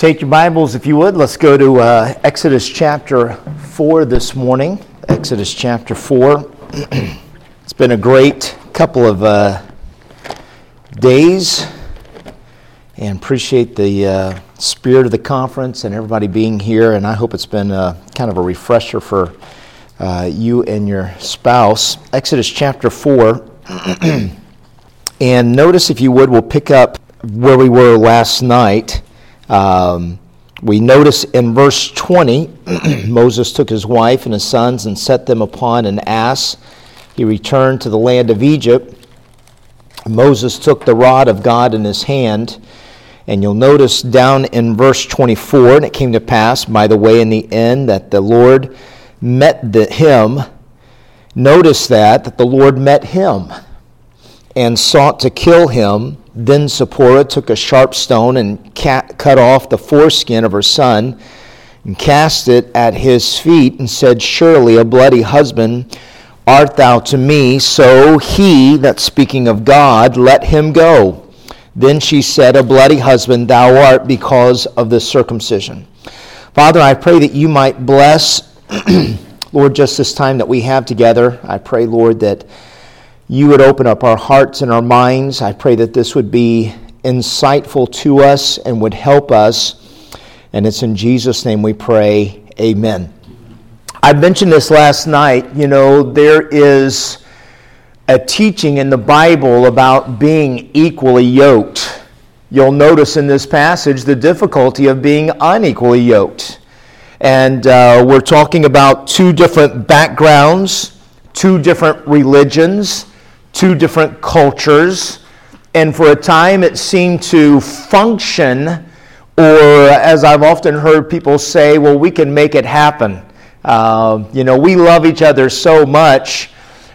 Take your Bibles, if you would. Let's go to uh, Exodus chapter 4 this morning. Exodus chapter 4. it's been a great couple of uh, days, and appreciate the uh, spirit of the conference and everybody being here. And I hope it's been uh, kind of a refresher for uh, you and your spouse. Exodus chapter 4. and notice, if you would, we'll pick up where we were last night. Um, we notice in verse 20, Moses took his wife and his sons and set them upon an ass. He returned to the land of Egypt. Moses took the rod of God in his hand. And you'll notice down in verse 24, and it came to pass, by the way, in the end, that the Lord met the, him. Notice that, that the Lord met him and sought to kill him. Then Zipporah took a sharp stone and cut off the foreskin of her son and cast it at his feet and said, Surely a bloody husband art thou to me. So he, that's speaking of God, let him go. Then she said, A bloody husband thou art because of the circumcision. Father, I pray that you might bless, Lord, just this time that we have together. I pray, Lord, that you would open up our hearts and our minds. I pray that this would be insightful to us and would help us. And it's in Jesus' name we pray. Amen. I mentioned this last night. You know, there is a teaching in the Bible about being equally yoked. You'll notice in this passage the difficulty of being unequally yoked. And uh, we're talking about two different backgrounds, two different religions two different cultures, and for a time it seemed to function, or as I've often heard people say, well, we can make it happen. Uh, you know, we love each other so much.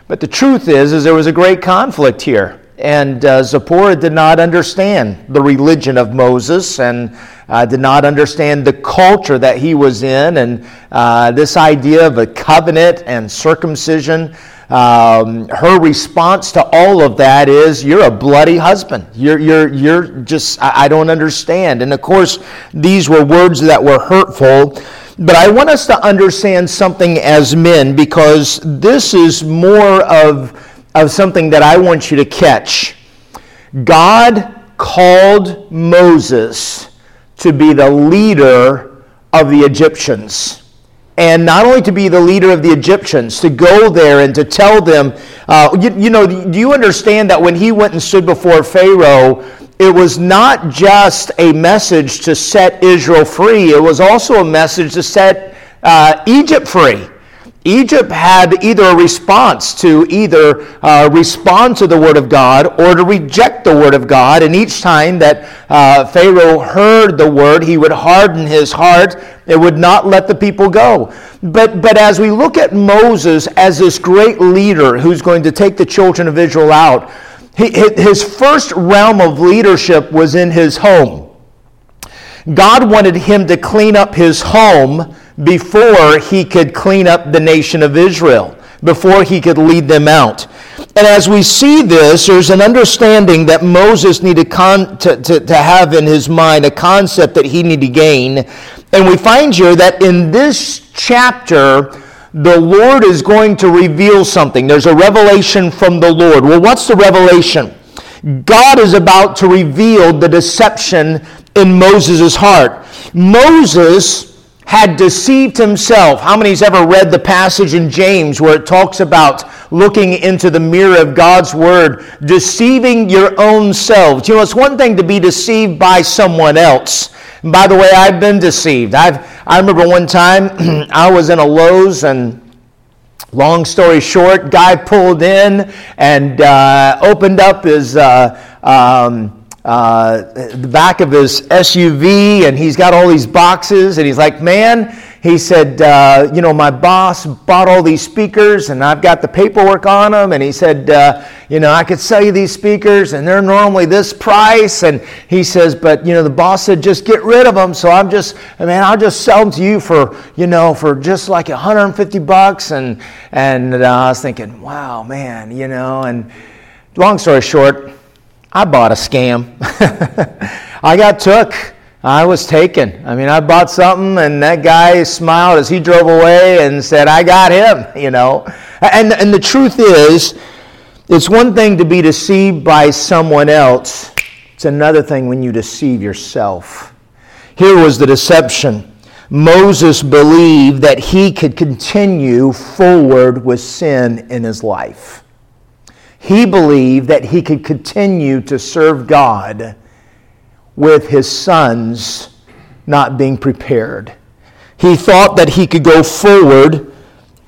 But the truth is, is there was a great conflict here. And uh, Zipporah did not understand the religion of Moses and uh, did not understand the culture that he was in and uh, this idea of a covenant and circumcision um, her response to all of that is, You're a bloody husband. You're, you're, you're just, I, I don't understand. And of course, these were words that were hurtful. But I want us to understand something as men because this is more of, of something that I want you to catch. God called Moses to be the leader of the Egyptians and not only to be the leader of the Egyptians, to go there and to tell them, uh, you, you, know, do you understand that when he went and stood before Pharaoh, it was not just a message to set Israel free, it was also a message to set uh, Egypt free. Egypt had either a response to either uh, respond to the Word of God or to reject the Word of God. And each time that uh, Pharaoh heard the Word, he would harden his heart. It would not let the people go. But, but as we look at Moses as this great leader who's going to take the children of Israel out, he, his first realm of leadership was in his home. God wanted him to clean up his home before he could clean up the nation of Israel, before he could lead them out. And as we see this, there's an understanding that Moses needed con- to, to, to have in his mind, a concept that he needed to gain. And we find here that in this chapter, the Lord is going to reveal something. There's a revelation from the Lord. Well, what's the revelation? God is about to reveal the deception in Moses' heart. Moses had deceived himself. How many's ever read the passage in James where it talks about looking into the mirror of God's word, deceiving your own selves? You know, it's one thing to be deceived by someone else. And by the way, I've been deceived. I've, I remember one time I was in a Lowe's and long story short, guy pulled in and uh, opened up his uh, um, uh, the back of his SUV, and he's got all these boxes, and he's like, man, he said, uh, you know, my boss bought all these speakers, and I've got the paperwork on them, and he said, uh, you know, I could sell you these speakers, and they're normally this price, and he says, but you know, the boss said just get rid of them, so I'm just, man, I'll just sell them to you for, you know, for just like 150 bucks, and and uh, I was thinking, wow, man, you know, and long story short I bought a scam. I got took. I was taken. I mean, I bought something, and that guy smiled as he drove away and said, I got him, you know. And, and the truth is, it's one thing to be deceived by someone else, it's another thing when you deceive yourself. Here was the deception. Moses believed that he could continue forward with sin in his life. He believed that he could continue to serve God with his sons not being prepared. He thought that he could go forward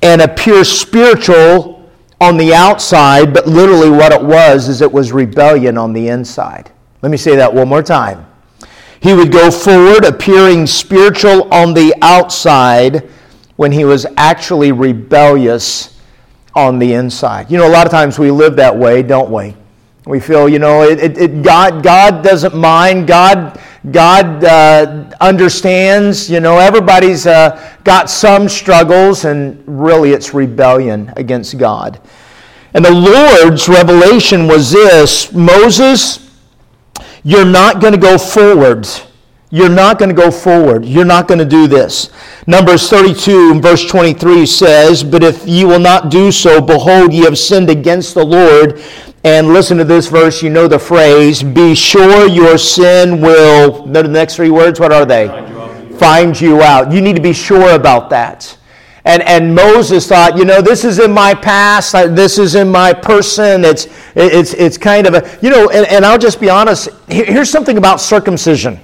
and appear spiritual on the outside, but literally what it was is it was rebellion on the inside. Let me say that one more time. He would go forward appearing spiritual on the outside when he was actually rebellious on the inside. You know, a lot of times we live that way, don't we? We feel, you know, it, it, it God, God doesn't mind. God, God uh, understands. You know, everybody's uh, got some struggles, and really it's rebellion against God. And the Lord's revelation was this Moses, you're not going to go forward. You're not going to go forward. You're not going to do this. Numbers 32 verse 23 says, But if ye will not do so, behold, ye have sinned against the Lord and listen to this verse, you know the phrase, be sure your sin will, the next three words, what are they? Find you, Find you out. You need to be sure about that. And, and Moses thought, you know, this is in my past, this is in my person, it's, it's, it's kind of a, you know, and, and I'll just be honest, here's something about circumcision.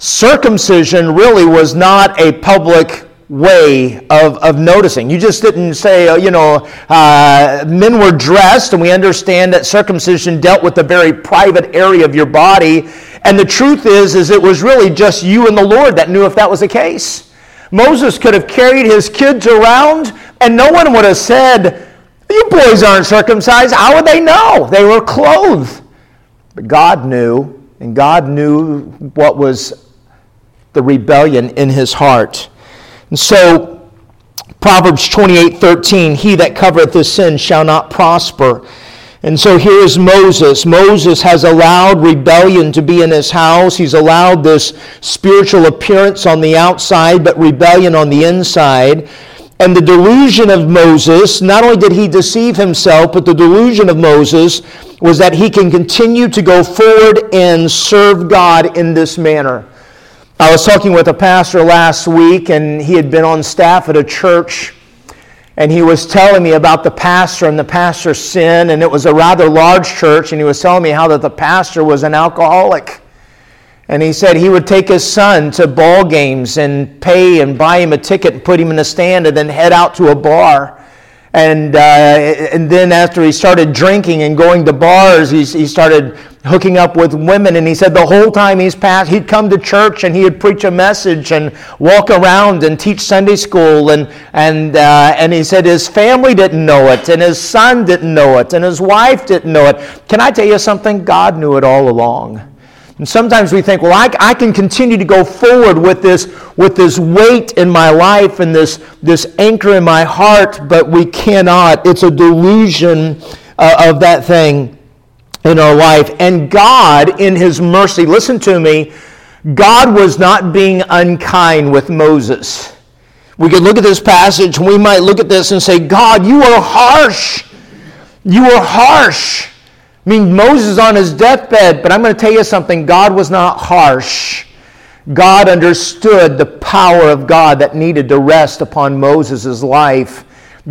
Circumcision really was not a public way of, of noticing. You just didn't say, uh, you know, uh, men were dressed, and we understand that circumcision dealt with a very private area of your body. And the truth is, is it was really just you and the Lord that knew if that was the case. Moses could have carried his kids around, and no one would have said, You boys aren't circumcised. How would they know? They were clothed. But God knew, and God knew what was the rebellion in his heart. And so, Proverbs 28 13, he that covereth his sin shall not prosper. And so here is Moses. Moses has allowed rebellion to be in his house. He's allowed this spiritual appearance on the outside, but rebellion on the inside. And the delusion of Moses, not only did he deceive himself, but the delusion of Moses was that he can continue to go forward and serve God in this manner. I was talking with a pastor last week, and he had been on staff at a church, and he was telling me about the pastor and the pastor's sin, and it was a rather large church, and he was telling me how that the pastor was an alcoholic. And he said he would take his son to ball games and pay and buy him a ticket and put him in a stand and then head out to a bar. And, uh, and then after he started drinking and going to bars, he, he started hooking up with women. And he said the whole time he's passed, he'd come to church and he would preach a message and walk around and teach Sunday school. And, and, uh, and he said his family didn't know it, and his son didn't know it, and his wife didn't know it. Can I tell you something? God knew it all along. And sometimes we think, well, I, I can continue to go forward with this, with this weight in my life and this, this anchor in my heart, but we cannot. It's a delusion uh, of that thing in our life. And God, in His mercy, listen to me, God was not being unkind with Moses. We could look at this passage and we might look at this and say, God, you are harsh. You are harsh. I mean, Moses on his deathbed, but I'm going to tell you something God was not harsh. God understood the power of God that needed to rest upon Moses' life.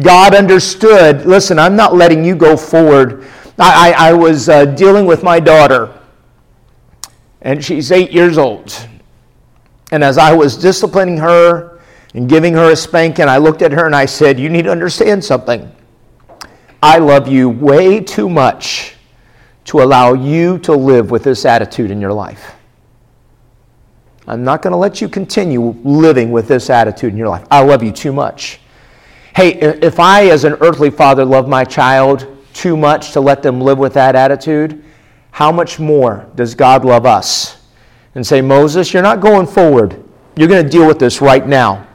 God understood, listen, I'm not letting you go forward I, I, I was uh, dealing with my daughter, and she's eight years old. And as I was disciplining her and giving her a spanking, I looked at her and I said, You need to understand something. I love you way too much to allow you to live with this attitude in your life. I'm not going to let you continue living with this attitude in your life. I love you too much. Hey, if I, as an earthly father, love my child, too much to let them live with that attitude, how much more does God love us? And say, Moses, you're not going forward. You're going to deal with this right now.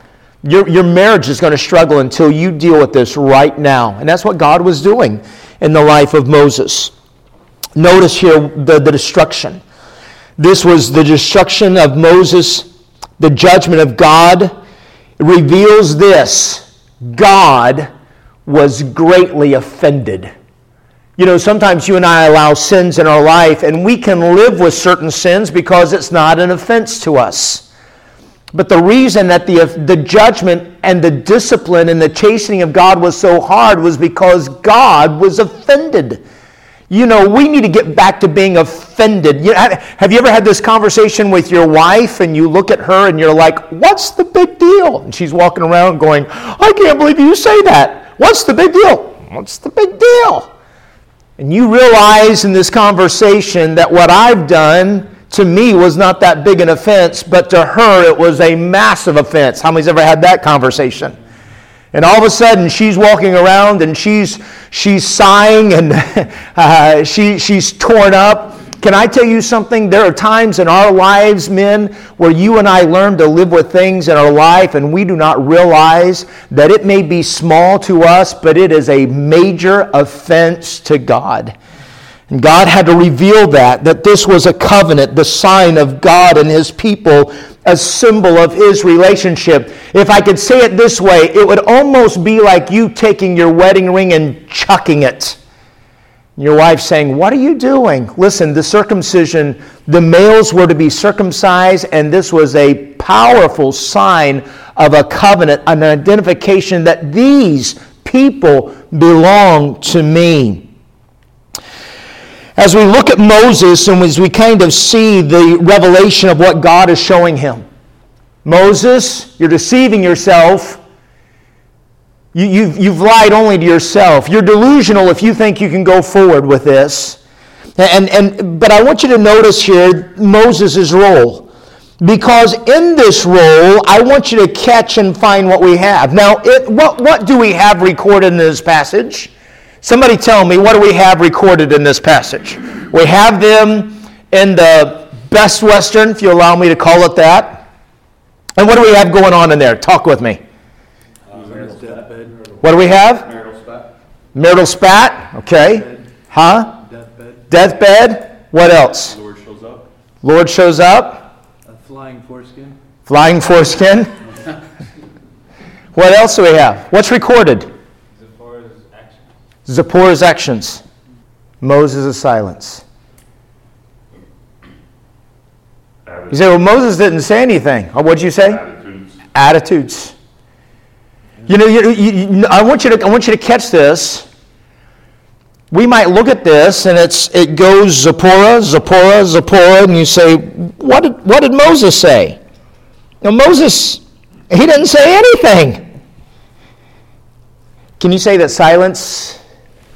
Your, your marriage is going to struggle until you deal with this right now. And that's what God was doing in the life of Moses. Notice here the, the destruction. This was the destruction of Moses, the judgment of God. It reveals this God was greatly offended. You know, sometimes you and I allow sins in our life, and we can live with certain sins because it's not an offense to us. But the reason that the, the judgment and the discipline and the chastening of God was so hard was because God was offended. You know, we need to get back to being offended. You have you ever had this conversation with your wife and you look at her and you're like, What's the big deal? And she's walking around going, I can't believe you say that. What's the big deal? What's the big deal? And you realize in this conversation that what I've done to me was not that big an offense, but to her it was a massive offense. How many's ever had that conversation? And all of a sudden, she's walking around and she's, she's sighing and uh, she, she's torn up. Can I tell you something? There are times in our lives, men, where you and I learn to live with things in our life and we do not realize that it may be small to us, but it is a major offense to God. And God had to reveal that, that this was a covenant, the sign of God and his people, a symbol of his relationship. If I could say it this way, it would almost be like you taking your wedding ring and chucking it. Your wife saying, What are you doing? Listen, the circumcision, the males were to be circumcised, and this was a powerful sign of a covenant, an identification that these people belong to me. As we look at Moses and as we kind of see the revelation of what God is showing him, Moses, you're deceiving yourself. You, you've, you've lied only to yourself. You're delusional if you think you can go forward with this. And, and, but I want you to notice here Moses' role. Because in this role, I want you to catch and find what we have. Now, it, what, what do we have recorded in this passage? Somebody tell me, what do we have recorded in this passage? We have them in the best Western, if you allow me to call it that. And what do we have going on in there? Talk with me. Uh, what do we have? Marital spat. Marital spat, okay. Deathbed. Huh? Deathbed. Deathbed. What else? Lord shows up. Lord shows up. A flying foreskin. Flying foreskin. what else do we have? What's recorded? Zipporah's actions, Moses' silence. You say, well, Moses didn't say anything. Oh, what'd you say? Attitudes. Attitudes. You know, you, you, I, want you to, I want you to catch this. We might look at this and it's, it goes Zipporah, Zipporah, Zipporah, and you say, what did, what did Moses say? Now, Moses, he didn't say anything. Can you say that silence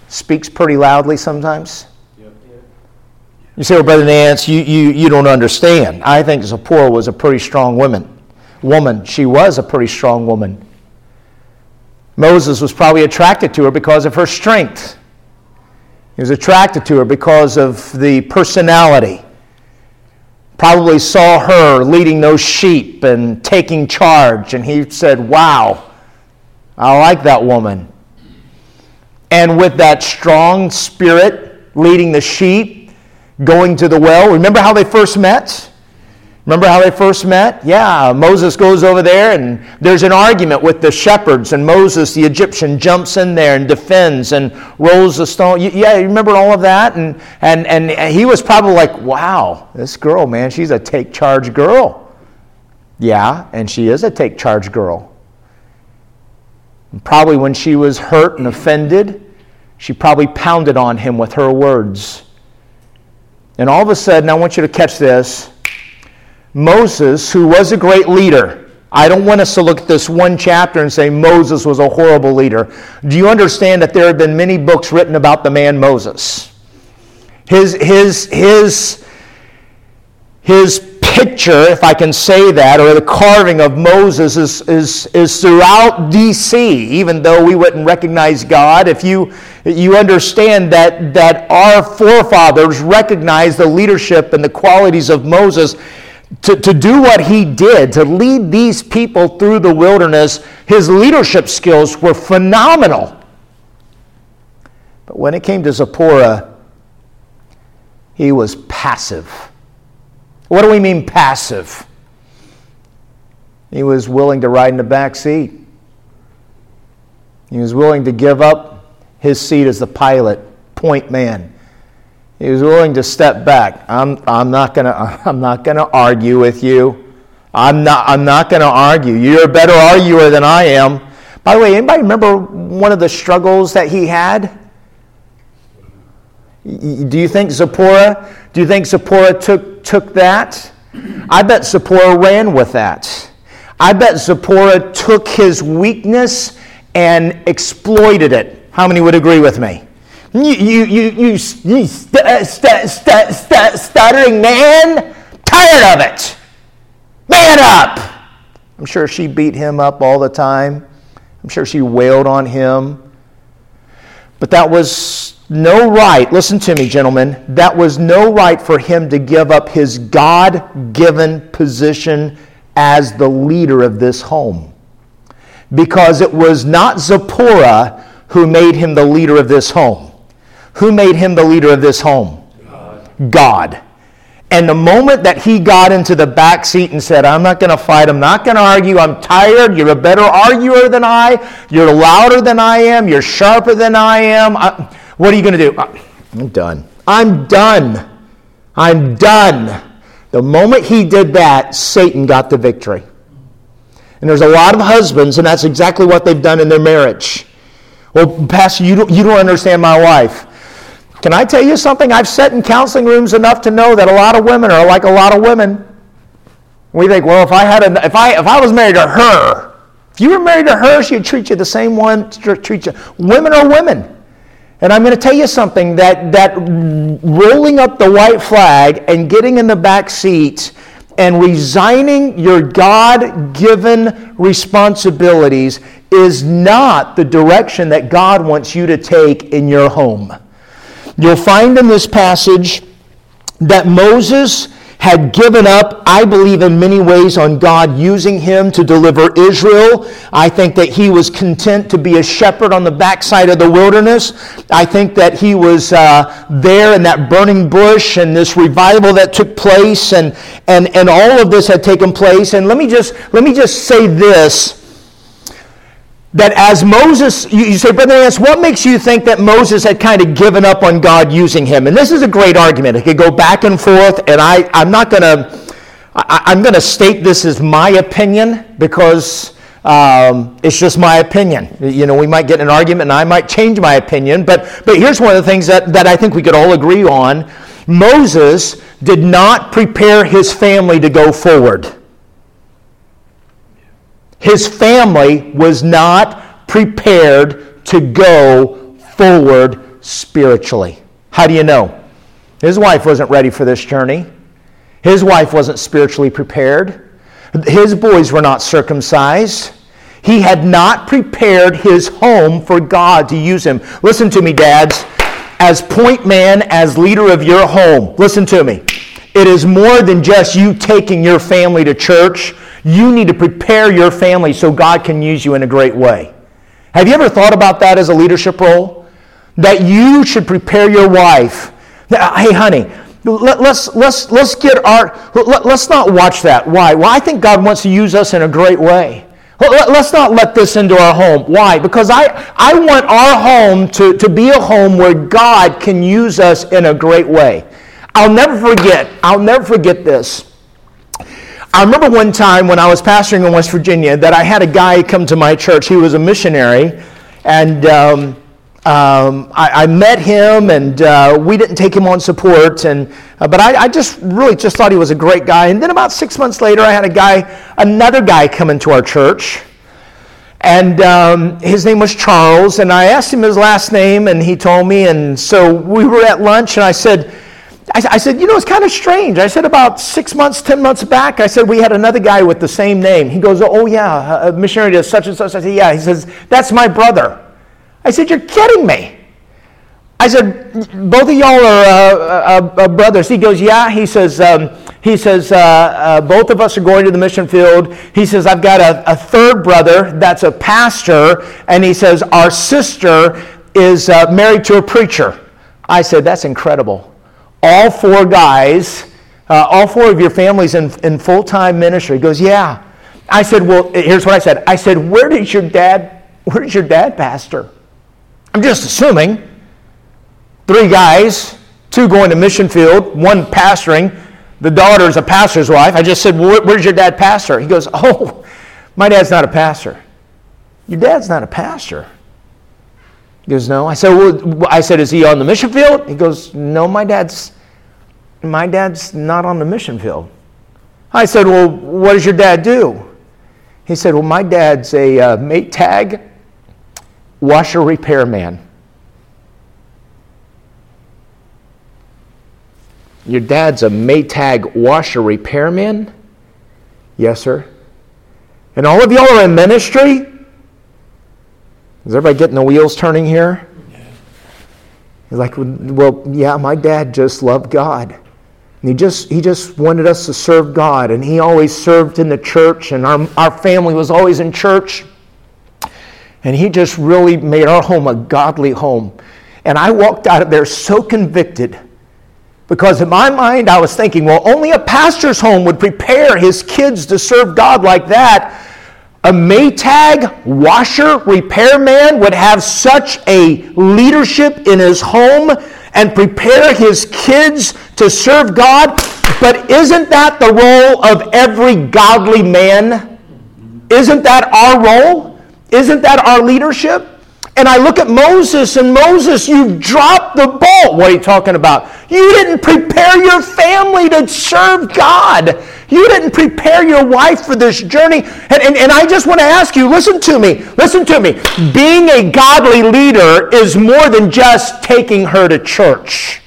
speaks pretty loudly sometimes. You say, well, Brother Nance, you, you, you don't understand. I think Zipporah was a pretty strong woman. Woman. She was a pretty strong woman. Moses was probably attracted to her because of her strength. He was attracted to her because of the personality. Probably saw her leading those sheep and taking charge, and he said, Wow, I like that woman. And with that strong spirit leading the sheep, going to the well. Remember how they first met? Remember how they first met? Yeah, Moses goes over there and there's an argument with the shepherds, and Moses, the Egyptian, jumps in there and defends and rolls the stone. Yeah, you remember all of that? And, and, and he was probably like, wow, this girl, man, she's a take charge girl. Yeah, and she is a take charge girl. And probably when she was hurt and offended, she probably pounded on him with her words. And all of a sudden, I want you to catch this Moses, who was a great leader, I don't want us to look at this one chapter and say Moses was a horrible leader. Do you understand that there have been many books written about the man Moses? His, his, his, his picture, if I can say that, or the carving of Moses is, is, is throughout D.C., even though we wouldn't recognize God. If you, you understand that, that our forefathers recognized the leadership and the qualities of Moses, to, to do what he did, to lead these people through the wilderness, his leadership skills were phenomenal. But when it came to Zipporah, he was passive. What do we mean passive? He was willing to ride in the back seat. He was willing to give up his seat as the pilot, point man. He was willing to step back. I'm, I'm not going to argue with you. I'm not, I'm not going to argue. You're a better arguer than I am. By the way, anybody remember one of the struggles that he had? Do you think Zipporah? Do you think Zipporah took, took that? I bet Zipporah ran with that. I bet Zipporah took his weakness and exploited it. How many would agree with me? You, you, you, you, you st- uh, st- st- stuttering man, tired of it. Man up! I'm sure she beat him up all the time. I'm sure she wailed on him. But that was no right, listen to me, gentlemen, that was no right for him to give up his God given position as the leader of this home. Because it was not Zipporah who made him the leader of this home. Who made him the leader of this home? God. God. And the moment that he got into the back seat and said, I'm not going to fight, I'm not going to argue, I'm tired, you're a better arguer than I, you're louder than I am, you're sharper than I am, I, what are you going to do? Uh, I'm done. I'm done. I'm done. The moment he did that, Satan got the victory. And there's a lot of husbands, and that's exactly what they've done in their marriage. Well, Pastor, you don't, you don't understand my wife. Can I tell you something? I've sat in counseling rooms enough to know that a lot of women are like a lot of women. We think, well, if I had a, if I if I was married to her, if you were married to her, she'd treat you the same one treat you. Women are women. And I'm going to tell you something that that rolling up the white flag and getting in the back seat and resigning your God-given responsibilities is not the direction that God wants you to take in your home. You'll find in this passage that Moses had given up, I believe, in many ways on God using him to deliver Israel. I think that he was content to be a shepherd on the backside of the wilderness. I think that he was uh, there in that burning bush and this revival that took place, and, and, and all of this had taken place. And let me just, let me just say this that as Moses, you, say, Brother Nance, what makes you think that Moses had kind of given up on God using him? And this is a great argument. It could go back and forth, and I, I'm not going to, I'm going to state this as my opinion because um, it's just my opinion. You know, we might get an argument and I might change my opinion, but, but here's one of the things that, that I think we could all agree on. Moses did not prepare his family to go forward. His family was not prepared to go forward spiritually. How do you know? His wife wasn't ready for this journey. His wife wasn't spiritually prepared. His boys were not circumcised. He had not prepared his home for God to use him. Listen to me, dads. As point man, as leader of your home, listen to me. It is more than just you taking your family to church you need to prepare your family so God can use you in a great way. Have you ever thought about that as a leadership role? That you should prepare your wife. Hey, honey, let, us let's, let's get our, let, us not watch that. Why? Well, I think God wants to use us in a great way. Let, us not let this into our home. Why? Because I, I want our home to, to be a home where God can use us in a great way. I'll never forget, I'll never forget this. I remember one time when I was pastoring in West Virginia that I had a guy come to my church. He was a missionary, and um, um, I, I, met him, and uh, we didn't take him on support. And uh, but I, I, just really just thought he was a great guy. And then about six months later, I had a guy, another guy, come into our church, and um, his name was Charles. And I asked him his last name, and he told me. And so we were at lunch, and I said I, I, said, you know, it's kind of strange. I said, about six months, ten months back, I said, we had another guy with the same name. He goes, oh, yeah, a missionary to such and such. I said, yeah. He says, that's my brother. I said, you're kidding me. I said, both of y'all are uh, uh, uh, brothers. He goes, yeah. He says, um, he says, uh, uh, both of us are going to the mission field. He says, I've got a, a third brother that's a pastor. And he says, our sister is uh, married to a preacher. I said, that's incredible all four guys uh, all four of your families in, in full time ministry? He goes, Yeah. I said, Well, here's what I said. I said, Where did your dad, where did your dad pastor? I'm just assuming. Three guys, two going to mission field, one pastoring. The daughter's a pastor's wife. I just said, well, Where's your dad pastor? He goes, Oh, my dad's not a pastor. Your dad's not a pastor. He goes, No. I said, well, I said, Is he on the mission field? He goes, No, my dad's my dad's not on the mission field. I said, Well, what does your dad do? He said, Well, my dad's a uh, Maytag washer repairman. Your dad's a Maytag washer repairman? Yes, sir. And all of y'all are in ministry? Is everybody getting the wheels turning here? He's like, well, yeah, my dad just loved God. And he just, he just wanted us to serve God. And he always served in the church, and our, our family was always in church. And he just really made our home a godly home. And I walked out of there so convicted because in my mind I was thinking, well, only a pastor's home would prepare his kids to serve God like that. A Maytag washer repairman would have such a leadership in his home and prepare his kids to serve God. But isn't that the role of every godly man? Isn't that our role? Isn't that our leadership? And I look at Moses, and Moses, you've dropped the ball. What are you talking about? You didn't prepare your family to serve God. You didn't prepare your wife for this journey. And, and, and I just want to ask you listen to me. Listen to me. Being a godly leader is more than just taking her to church.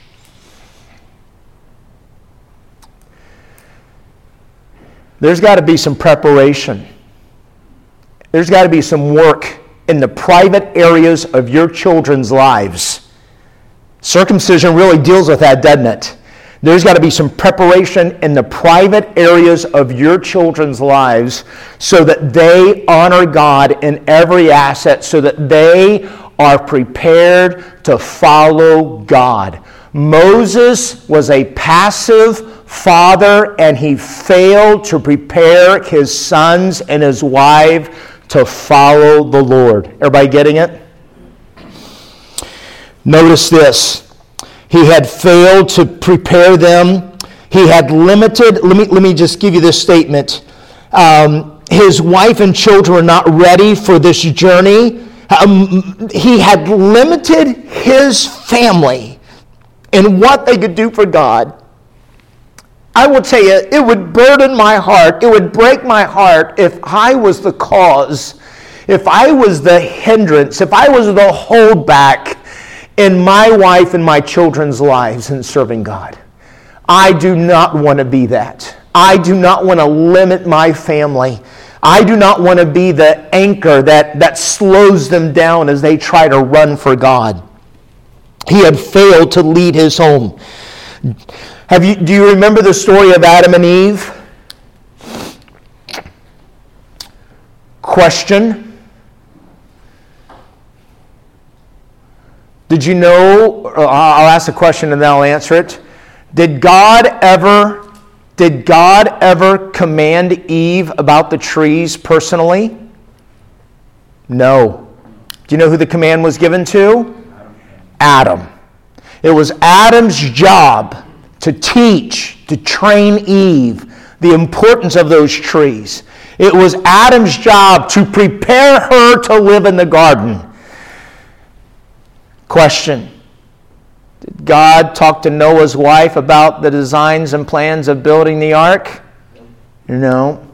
There's got to be some preparation. There's got to be some work in the private areas of your children's lives. Circumcision really deals with that, doesn't it? There's got to be some preparation in the private areas of your children's lives so that they honor God in every asset, so that they are prepared to follow God. Moses was a passive father and he failed to prepare his sons and his wife to follow the Lord. Everybody getting it? Notice this he had failed to prepare them. He had limited, let me, let me just give you this statement. Um, his wife and children were not ready for this journey. Um, he had limited his family in what they could do for God. I will tell you, it would burden my heart, it would break my heart if I was the cause, if I was the hindrance, if I was the holdback in my wife and my children's lives in serving God. I do not want to be that. I do not want to limit my family. I do not want to be the anchor that, that slows them down as they try to run for God. He had failed to lead his home. Have you, do you remember the story of Adam and Eve? Question Did you know? Uh, I'll ask a question and then I'll answer it. Did God ever did God ever command Eve about the trees personally? No. Do you know who the command was given to? Adam. It was Adam's job to teach, to train Eve the importance of those trees. It was Adam's job to prepare her to live in the garden. Question Did God talk to Noah's wife about the designs and plans of building the ark? No.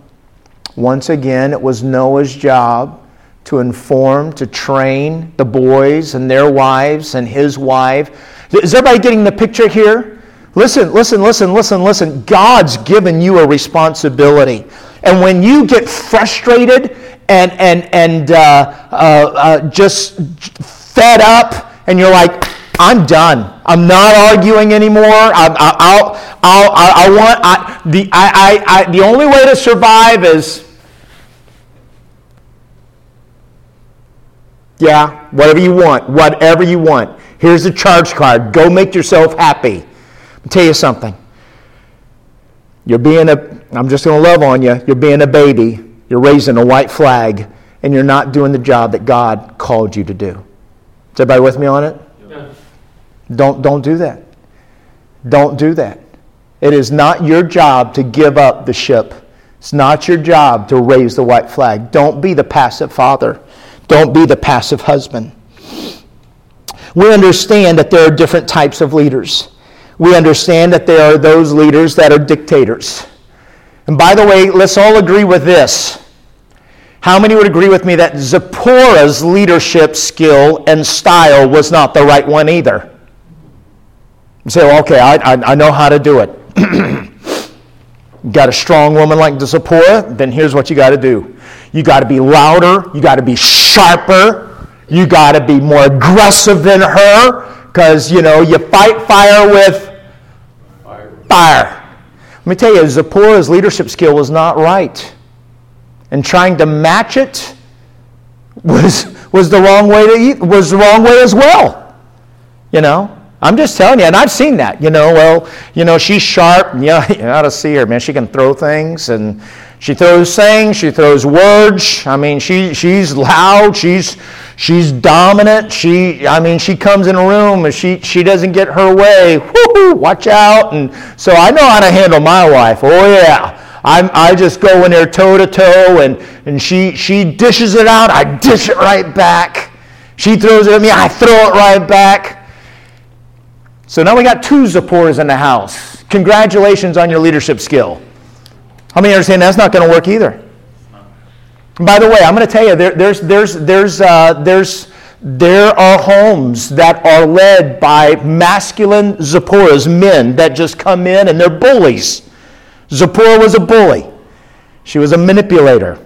Once again, it was Noah's job to inform, to train the boys and their wives and his wife. Is everybody getting the picture here? Listen, listen, listen, listen, listen. God's given you a responsibility. And when you get frustrated and, and, and uh, uh, uh, just fed up and you're like, I'm done. I'm not arguing anymore. I, I'll, I'll, i I want, I, the, I, I, I, the only way to survive is, yeah, whatever you want, whatever you want. Here's a charge card. Go make yourself happy. I'll tell you something. You're being a, I'm just going to love on you. You're being a baby. You're raising a white flag, and you're not doing the job that God called you to do. Is everybody with me on it? Yeah. Don't, don't do that. Don't do that. It is not your job to give up the ship. It's not your job to raise the white flag. Don't be the passive father. Don't be the passive husband. We understand that there are different types of leaders. We understand that there are those leaders that are dictators. And by the way, let's all agree with this. How many would agree with me that Zipporah's leadership skill and style was not the right one either? You say, well, okay, I, I, I know how to do it. got a strong woman like Zipporah, then here's what you got to do. You got to be louder, you got to be sharper, you got to be more aggressive than her because, you know, you fight fire with fire. Let me tell you, Zipporah's leadership skill was not right. And trying to match it was, was the wrong way to eat, was the wrong way as well. You know? I'm just telling you, and I've seen that. You know, well, you know, she's sharp. Yeah, you ought to see her, man. She can throw things, and she throws things. She throws words. I mean, she she's loud. She's she's dominant. She, I mean, she comes in a room and she she doesn't get her way. Woo-hoo, watch out! And so I know how to handle my wife. Oh yeah. I'm, I just go in there toe to toe, and and she she dishes it out. I dish it right back. She throws it at me. I throw it right back. So now we got two Zipporahs in the house. Congratulations on your leadership skill. How many understand that's not going to work either? by the way, I'm going to tell you, there, there's, there's, there's, uh, there's, there are homes that are led by masculine Zipporahs, men that just come in and they're bullies. Zipporah was a bully, she was a manipulator.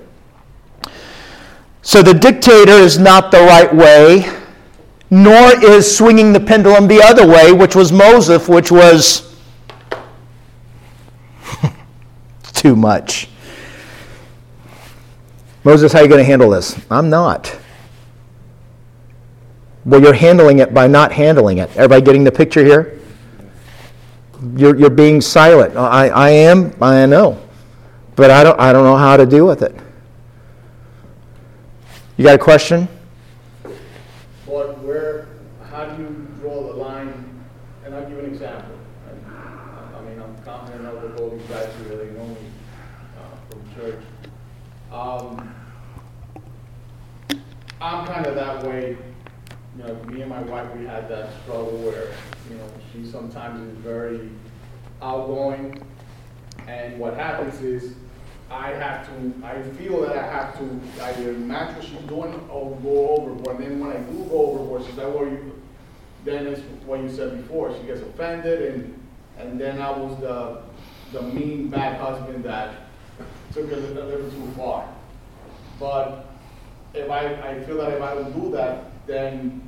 So the dictator is not the right way nor is swinging the pendulum the other way, which was Moses, which was too much. Moses, how are you going to handle this? I'm not. Well, you're handling it by not handling it. Everybody getting the picture here? You're, you're being silent. I, I am, I know. But I don't, I don't know how to deal with it. You got a question? I'm confident over all these guys who really know me uh from church. Um I'm kind of that way, you know, me and my wife, we had that struggle where, you know, she sometimes is very outgoing, and what happens is, I have to, I feel that I have to either match what she's doing or go overboard, and then when I do go overboard, she's like, well, you, then it's what you said before, she gets offended, and, and then I was the, the mean, bad husband that took it a little too far. But if I, I feel that if I don't do that, then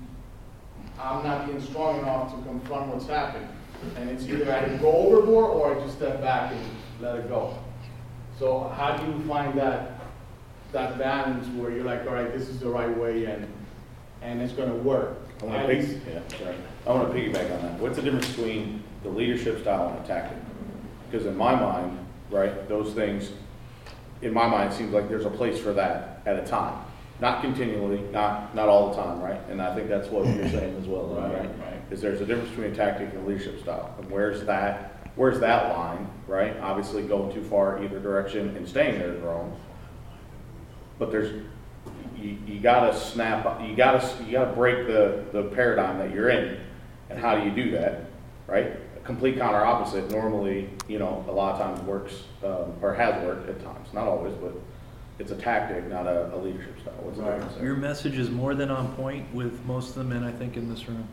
I'm not being strong enough to confront what's happened. And it's either I go overboard or I just step back and let it go. So how do you find that that balance where you're like, all right, this is the right way and and it's going to work? I want to yeah, sorry. I want to piggyback on that. What's the difference between the leadership style and a tactic? Because in my mind, right, those things, in my mind, it seems like there's a place for that at a time. Not continually, not, not all the time, right? And I think that's what you're saying as well, right? Right, right. Is there's a difference between tactic and leadership style. And where's that, where's that line, right? Obviously going too far either direction and staying there is wrong. But there's, you, you gotta snap, you gotta, you gotta break the, the paradigm that you're in. And how do you do that, right? A complete counter opposite normally, you know, a lot of times works, um, or has worked at times, not always, but it's a tactic, not a, a leadership style. What's the difference there? Your message is more than on point with most of the men, I think, in this room.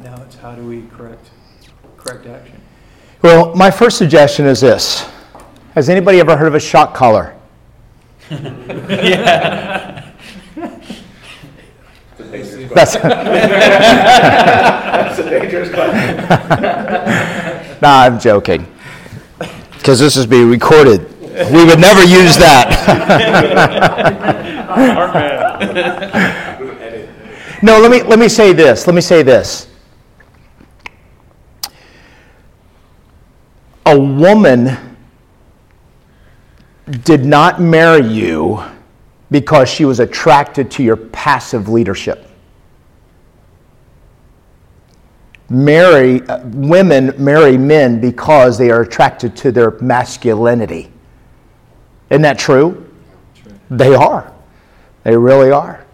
Now it's how do we correct, correct action? Well, my first suggestion is this Has anybody ever heard of a shock collar? yeah. That's, That's a dangerous question. nah, I'm joking. Because this is being recorded. We would never use that. no, let me, let me say this. Let me say this. A woman did not marry you because she was attracted to your passive leadership. Marry, uh, women marry men because they are attracted to their masculinity. Isn't that true? true? They are. They really are.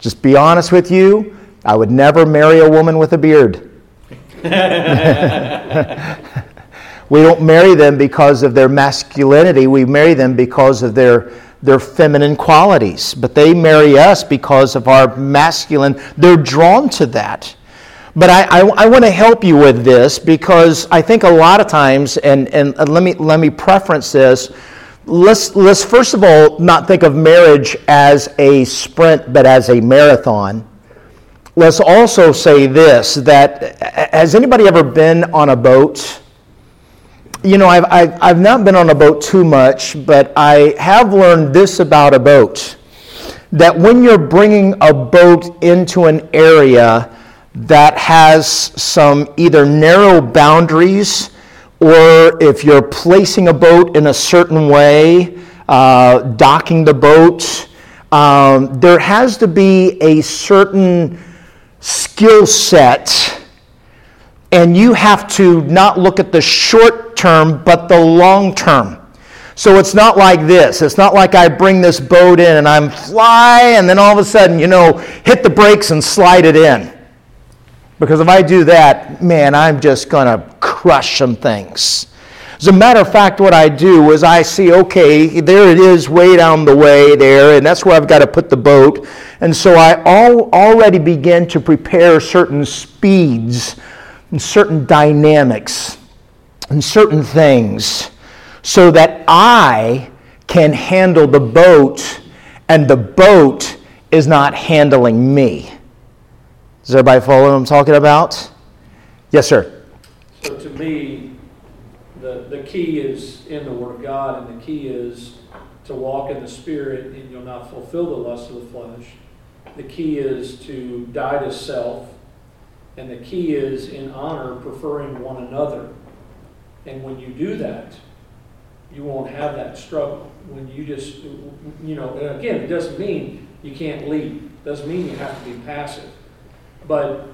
Just be honest with you, I would never marry a woman with a beard. we don't marry them because of their masculinity, we marry them because of their, their feminine qualities. But they marry us because of our masculine, they're drawn to that. But I, I, I want to help you with this because I think a lot of times, and, and let, me, let me preference this, let's, let's first of all not think of marriage as a sprint but as a marathon. Let's also say this that has anybody ever been on a boat? You know I've, I've, I've not been on a boat too much but i have learned this about a boat that when you're bringing a boat into an area that has some either narrow boundaries or if you're placing a boat in a certain way uh, docking the boat um, there has to be a certain skill set, and you have to not look at the short term, but the long term. So it's not like this. It's not like I bring this boat in and I'm fly and then all of a sudden, you know, hit the brakes and slide it in. Because if I do that, man, I'm just going to crush some things. As a matter of fact, what I do is I see, okay, there it is way down the way there, and that's where I've got to put the boat. And so I all, already begin to prepare certain speeds and certain dynamics and certain things so that I can handle the boat and the boat is not handling me. Does everybody follow what I'm talking about? Yes, sir. So to me, the, the key is in the Word of God, and the key is to walk in the Spirit, and you'll not fulfill the lust of the flesh. The key is to die to self, and the key is in honor, preferring one another. And when you do that, you won't have that struggle. When you just, you know, again, it doesn't mean you can't lead. It doesn't mean you have to be passive. But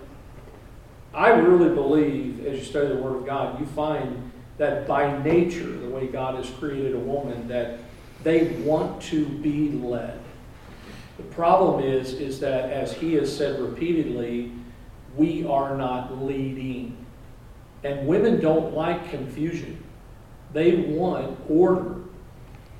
I really believe, as you study the Word of God, you find that by nature, the way God has created a woman, that they want to be led. The problem is, is that as he has said repeatedly, we are not leading. And women don't like confusion. They want order.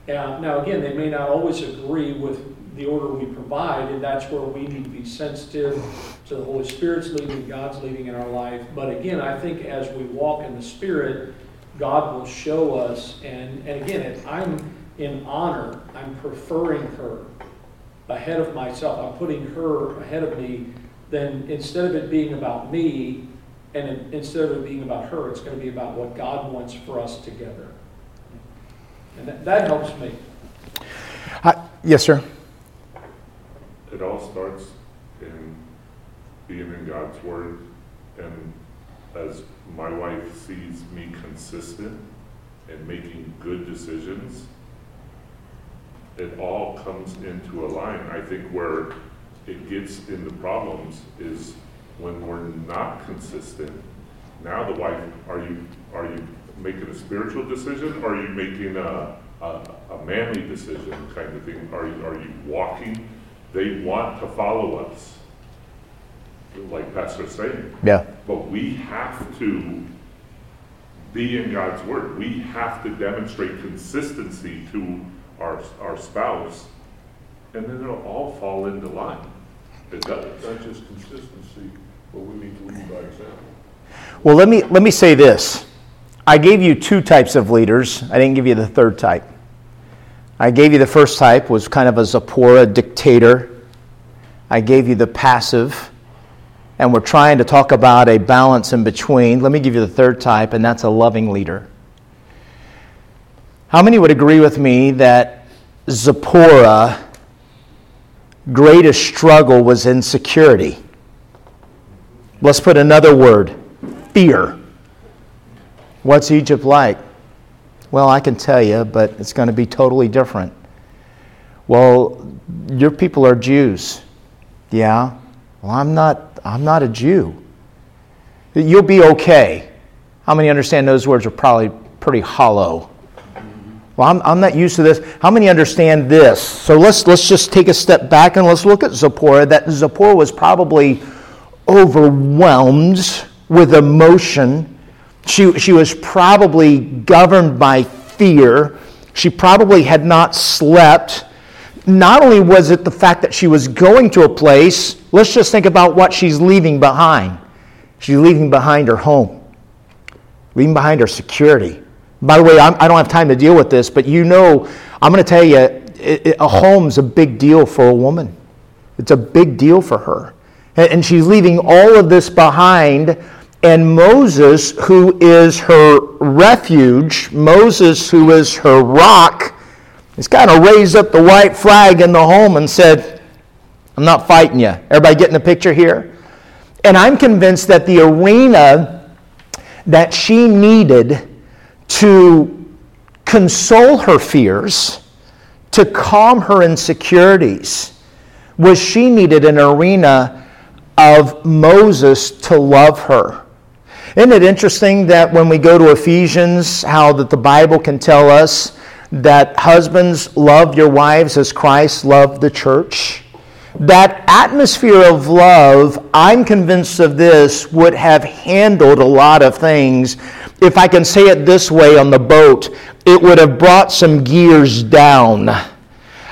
Uh, now, again, they may not always agree with the order we provide, and that's where we need to be sensitive to the Holy Spirit's leading, God's leading in our life. But again, I think as we walk in the Spirit, God will show us. And, and again, if I'm in honor, I'm preferring her ahead of myself. I'm putting her ahead of me. Then instead of it being about me, and instead of it being about her, it's going to be about what God wants for us together. And that, that helps me. Uh, yes, sir. It all starts in being in God's Word and as my wife sees me consistent and making good decisions, it all comes into a line. I think where it gets in the problems is when we're not consistent. Now the wife, are you are you making a spiritual decision or are you making a, a, a manly decision kind of thing? Are you, are you walking? They want to follow us like Pastor saying. Yeah. But we have to be in God's Word. We have to demonstrate consistency to our, our spouse, and then it'll all fall into line. It does. Not just consistency, but we need to lead by example. Well, let me, let me say this. I gave you two types of leaders. I didn't give you the third type. I gave you the first type was kind of a Zipporah dictator. I gave you the passive and we're trying to talk about a balance in between. Let me give you the third type, and that's a loving leader. How many would agree with me that Zipporah' greatest struggle was insecurity? Let's put another word fear. What's Egypt like? Well, I can tell you, but it's going to be totally different. Well, your people are Jews. Yeah. Well, I'm not I'm not a Jew. You'll be okay. How many understand those words are probably pretty hollow? Well, I'm, I'm not used to this. How many understand this? So let's, let's just take a step back and let's look at Zipporah. That Zipporah was probably overwhelmed with emotion. She, she was probably governed by fear. She probably had not slept. Not only was it the fact that she was going to a place, let's just think about what she's leaving behind. She's leaving behind her home, leaving behind her security. By the way, I'm, I do not have time to deal with this, but you know, I'm going to tell you, it, it, a home's a big deal for a woman. It's a big deal for her. And, and she's leaving all of this behind. And Moses, who is her refuge, Moses, who is her rock, has kind of raised up the white flag in the home and said, I'm not fighting you. Everybody getting the picture here? And I'm convinced that the arena that she needed to console her fears, to calm her insecurities, was she needed an arena of Moses to love her. Isn't it interesting that when we go to Ephesians, how that the Bible can tell us that husbands love your wives as Christ loved the church? that atmosphere of love, I'm convinced of this, would have handled a lot of things. If I can say it this way on the boat, it would have brought some gears down.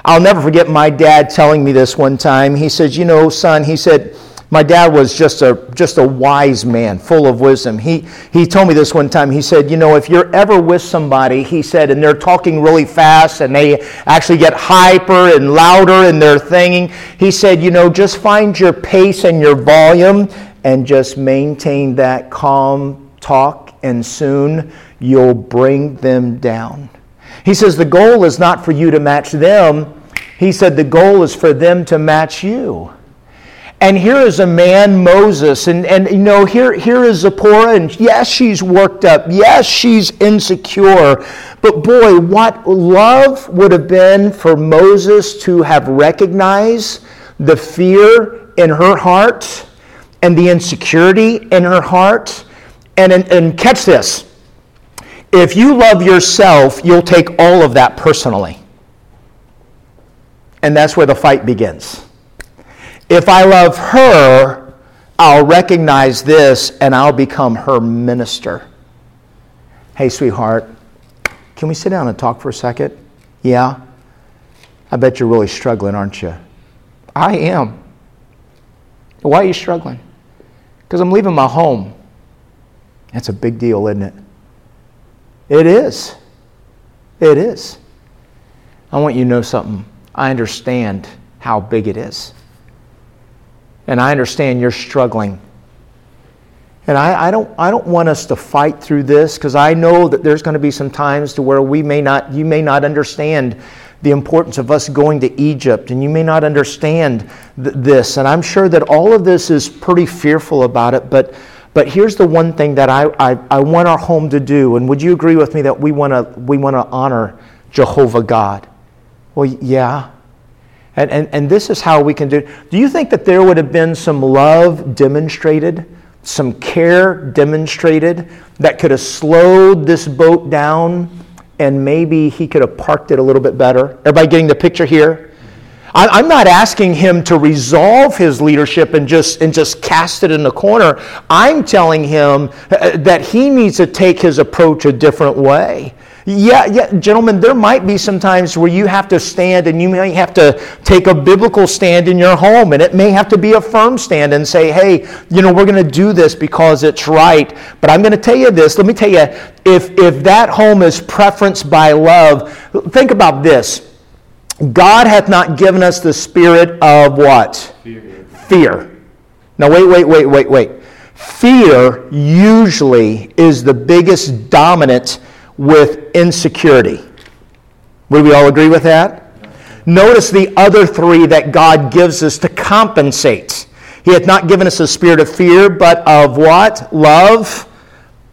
I'll never forget my dad telling me this one time. He says, You know, son, he said, my dad was just a, just a wise man, full of wisdom. He, he told me this one time. He said, You know, if you're ever with somebody, he said, and they're talking really fast and they actually get hyper and louder in their thinging, he said, You know, just find your pace and your volume and just maintain that calm talk, and soon you'll bring them down. He says, The goal is not for you to match them. He said, The goal is for them to match you. And here is a man, Moses, and, and you know, here, here is Zipporah, and yes, she's worked up. Yes, she's insecure. But boy, what love would have been for Moses to have recognized the fear in her heart and the insecurity in her heart. And, and, and catch this if you love yourself, you'll take all of that personally. And that's where the fight begins. If I love her, I'll recognize this and I'll become her minister. Hey, sweetheart, can we sit down and talk for a second? Yeah? I bet you're really struggling, aren't you? I am. Why are you struggling? Because I'm leaving my home. That's a big deal, isn't it? It is. It is. I want you to know something. I understand how big it is. And I understand you're struggling. And I, I, don't, I don't want us to fight through this because I know that there's going to be some times to where we may not, you may not understand the importance of us going to Egypt and you may not understand th- this. And I'm sure that all of this is pretty fearful about it. But, but here's the one thing that I, I, I want our home to do. And would you agree with me that we want to we want to honor Jehovah God? Well, yeah. And, and, and this is how we can do Do you think that there would have been some love demonstrated, some care demonstrated that could have slowed this boat down and maybe he could have parked it a little bit better? Everybody getting the picture here? I'm not asking him to resolve his leadership and just, and just cast it in the corner. I'm telling him uh, that he needs to take his approach a different way. Yeah, yeah, gentlemen, there might be some times where you have to stand and you may have to take a biblical stand in your home, and it may have to be a firm stand and say, hey, you know, we're going to do this because it's right. But I'm going to tell you this. Let me tell you, if, if that home is preference by love, think about this. God hath not given us the spirit of what? Fear. Fear. Now, wait, wait, wait, wait, wait. Fear usually is the biggest dominant with insecurity. Would we all agree with that? Notice the other three that God gives us to compensate. He hath not given us a spirit of fear, but of what? Love,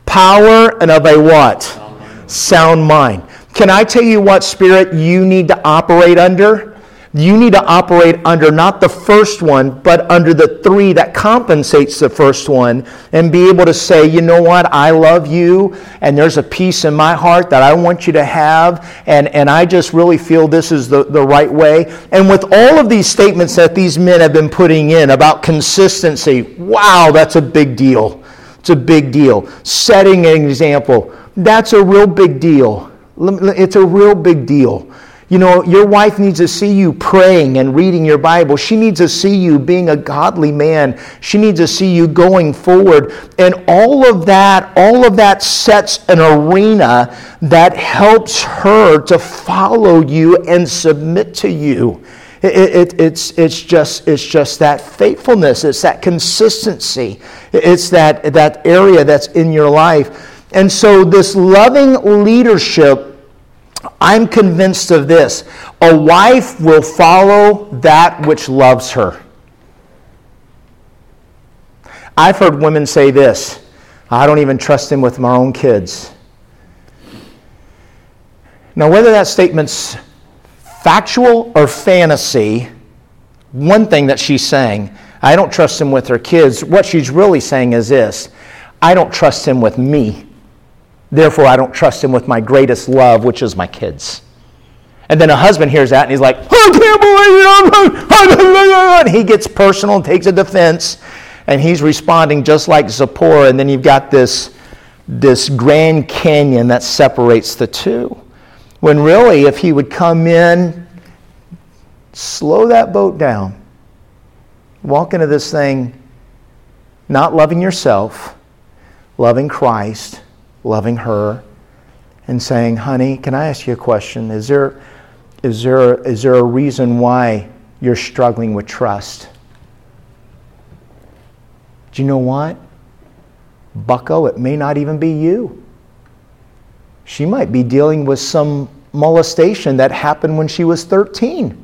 power, and of a what? sound mind. Can I tell you what spirit you need to operate under? You need to operate under not the first one, but under the three that compensates the first one and be able to say, you know what, I love you, and there's a peace in my heart that I want you to have, and, and I just really feel this is the, the right way. And with all of these statements that these men have been putting in about consistency, wow, that's a big deal. It's a big deal. Setting an example, that's a real big deal. It's a real big deal. You know, your wife needs to see you praying and reading your Bible. She needs to see you being a godly man. She needs to see you going forward. And all of that, all of that sets an arena that helps her to follow you and submit to you. It, it, it's, it's, just, it's just that faithfulness, it's that consistency, it's that, that area that's in your life. And so, this loving leadership I'm convinced of this a wife will follow that which loves her. I've heard women say this I don't even trust him with my own kids. Now, whether that statement's factual or fantasy, one thing that she's saying, I don't trust him with her kids, what she's really saying is this I don't trust him with me. Therefore, I don't trust him with my greatest love, which is my kids. And then a husband hears that and he's like, I can't believe it. He gets personal and takes a defense. And he's responding just like Zipporah. And then you've got this, this grand canyon that separates the two. When really, if he would come in, slow that boat down, walk into this thing not loving yourself, loving Christ loving her and saying, honey, can I ask you a question? Is there, is there, is there a reason why you're struggling with trust? Do you know what? Bucko, it may not even be you. She might be dealing with some molestation that happened when she was 13.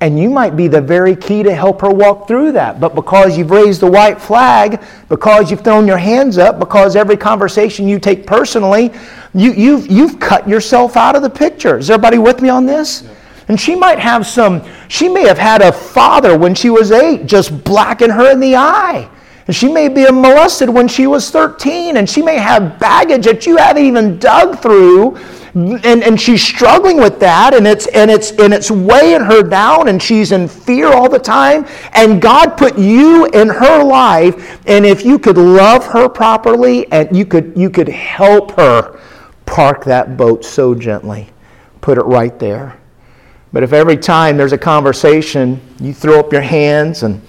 And you might be the very key to help her walk through that. But because you've raised the white flag, because you've thrown your hands up, because every conversation you take personally, you, have you've, you've cut yourself out of the picture. Is everybody with me on this? Yeah. And she might have some, she may have had a father when she was eight just blacking her in the eye. And she may be molested when she was 13, and she may have baggage that you haven't even dug through and, and she's struggling with that and it's and it's and it's weighing her down and she's in fear all the time and god put you in her life and if you could love her properly and you could you could help her park that boat so gently put it right there. But if every time there's a conversation you throw up your hands and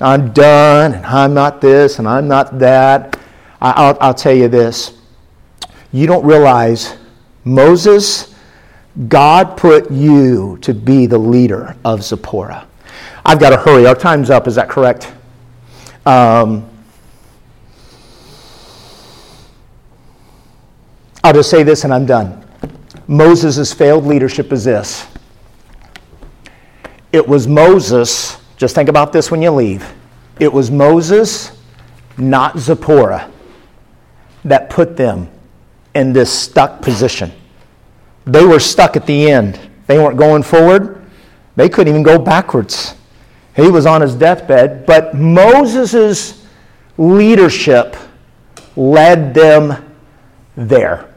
i'm done and i'm not this and i'm not that i'll, I'll tell you this. You don't realize Moses, God put you to be the leader of Zipporah. I've got to hurry. Our time's up. Is that correct? Um, I'll just say this and I'm done. Moses' failed leadership is this it was Moses, just think about this when you leave. It was Moses, not Zipporah, that put them in this stuck position. They were stuck at the end. They weren't going forward. They couldn't even go backwards. He was on his deathbed, but Moses' leadership led them there.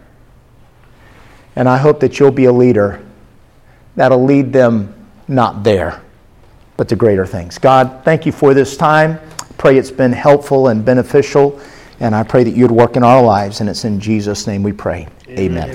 And I hope that you'll be a leader that'll lead them not there, but to greater things. God, thank you for this time. Pray it's been helpful and beneficial. And I pray that you'd work in our lives, and it's in Jesus' name we pray. Amen. Amen.